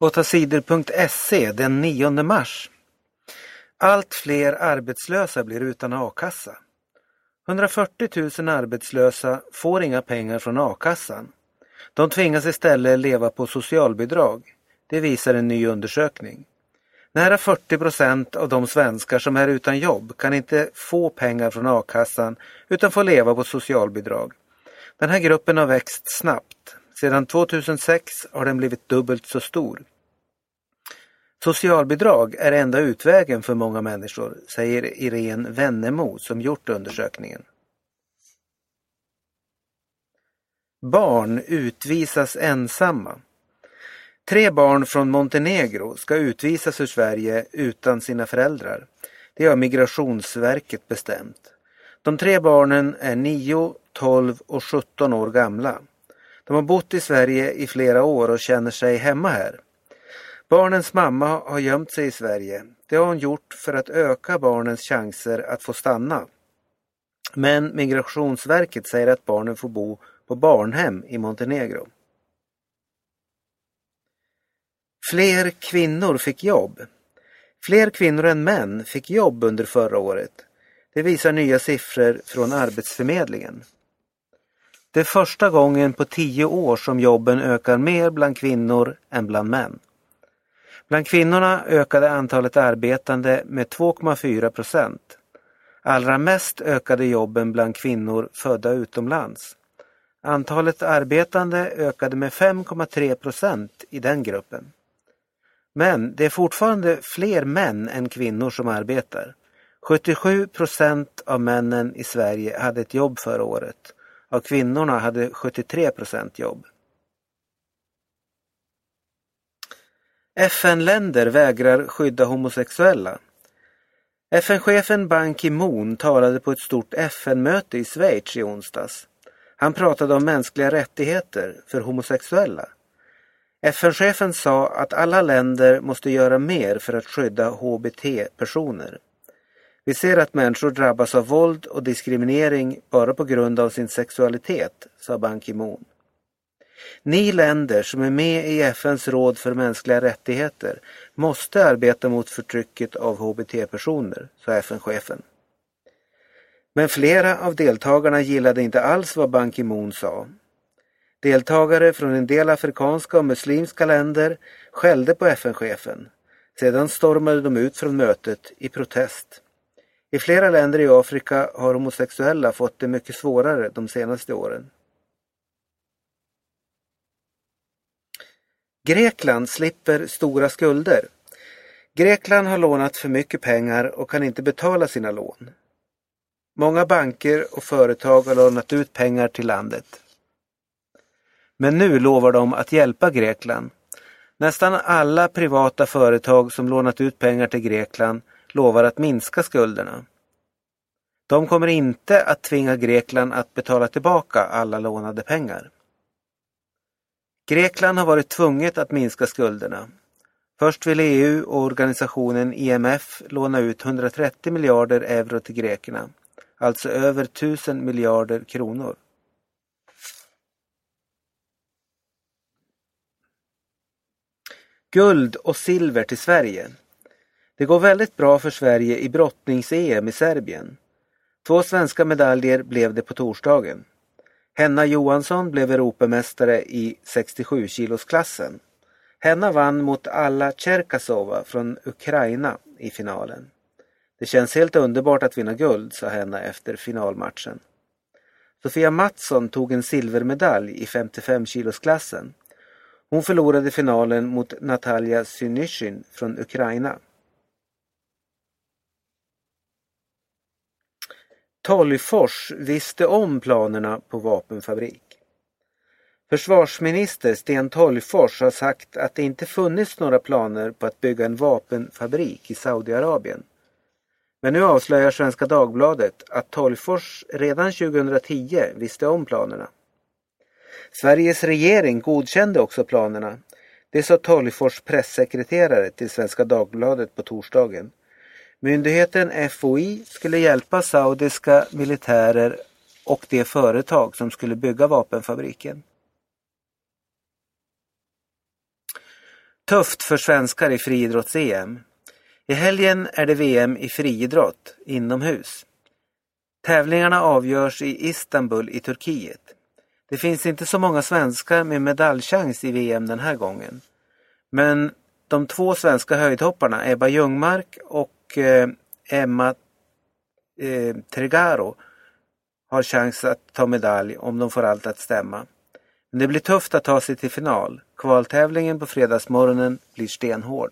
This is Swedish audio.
8sidor.se den 9 mars. Allt fler arbetslösa blir utan a-kassa. 140 000 arbetslösa får inga pengar från a-kassan. De tvingas istället leva på socialbidrag. Det visar en ny undersökning. Nära 40 procent av de svenskar som är utan jobb kan inte få pengar från a-kassan utan får leva på socialbidrag. Den här gruppen har växt snabbt. Sedan 2006 har den blivit dubbelt så stor. Socialbidrag är enda utvägen för många människor, säger Irene Wennemo som gjort undersökningen. Barn utvisas ensamma. Tre barn från Montenegro ska utvisas ur Sverige utan sina föräldrar. Det har Migrationsverket bestämt. De tre barnen är 9, 12 och 17 år gamla. De har bott i Sverige i flera år och känner sig hemma här. Barnens mamma har gömt sig i Sverige. Det har hon gjort för att öka barnens chanser att få stanna. Men Migrationsverket säger att barnen får bo på barnhem i Montenegro. Fler kvinnor fick jobb. Fler kvinnor än män fick jobb under förra året. Det visar nya siffror från Arbetsförmedlingen. Det är första gången på tio år som jobben ökar mer bland kvinnor än bland män. Bland kvinnorna ökade antalet arbetande med 2,4 procent. Allra mest ökade jobben bland kvinnor födda utomlands. Antalet arbetande ökade med 5,3 procent i den gruppen. Men det är fortfarande fler män än kvinnor som arbetar. 77 procent av männen i Sverige hade ett jobb förra året. Av kvinnorna hade 73 procent jobb. FN-länder vägrar skydda homosexuella. FN-chefen Ban Ki-Moon talade på ett stort FN-möte i Schweiz i onsdags. Han pratade om mänskliga rättigheter för homosexuella. FN-chefen sa att alla länder måste göra mer för att skydda HBT-personer. Vi ser att människor drabbas av våld och diskriminering bara på grund av sin sexualitet, sa Ban Ki-Moon. Ni länder som är med i FNs råd för mänskliga rättigheter måste arbeta mot förtrycket av HBT-personer, sa FN-chefen. Men flera av deltagarna gillade inte alls vad Ban Ki-Moon sa. Deltagare från en del afrikanska och muslimska länder skällde på FN-chefen. Sedan stormade de ut från mötet i protest. I flera länder i Afrika har homosexuella fått det mycket svårare de senaste åren. Grekland slipper stora skulder. Grekland har lånat för mycket pengar och kan inte betala sina lån. Många banker och företag har lånat ut pengar till landet. Men nu lovar de att hjälpa Grekland. Nästan alla privata företag som lånat ut pengar till Grekland lovar att minska skulderna. De kommer inte att tvinga Grekland att betala tillbaka alla lånade pengar. Grekland har varit tvunget att minska skulderna. Först ville EU och organisationen IMF låna ut 130 miljarder euro till grekerna, alltså över 1000 miljarder kronor. Guld och silver till Sverige. Det går väldigt bra för Sverige i brottnings-EM i Serbien. Två svenska medaljer blev det på torsdagen. Henna Johansson blev Europamästare i 67 kilosklassen. Henna vann mot Alla Cherkasova från Ukraina i finalen. Det känns helt underbart att vinna guld, sa Henna efter finalmatchen. Sofia Mattsson tog en silvermedalj i 55 kilosklassen. Hon förlorade finalen mot Natalia Synyshin från Ukraina. Tolgfors visste om planerna på vapenfabrik. Försvarsminister Sten Tolgfors har sagt att det inte funnits några planer på att bygga en vapenfabrik i Saudiarabien. Men nu avslöjar Svenska Dagbladet att Tolgfors redan 2010 visste om planerna. Sveriges regering godkände också planerna. Det sa Tolgfors pressekreterare till Svenska Dagbladet på torsdagen. Myndigheten FOI skulle hjälpa saudiska militärer och det företag som skulle bygga vapenfabriken. Tufft för svenskar i friidrotts-EM. I helgen är det VM i friidrott inomhus. Tävlingarna avgörs i Istanbul i Turkiet. Det finns inte så många svenskar med medaljchans i VM den här gången. Men de två svenska höjdhopparna Ebba Ljungmark och eh, Emma eh, Tregaro har chans att ta medalj om de får allt att stämma. Men det blir tufft att ta sig till final. Kvaltävlingen på fredagsmorgonen blir stenhård.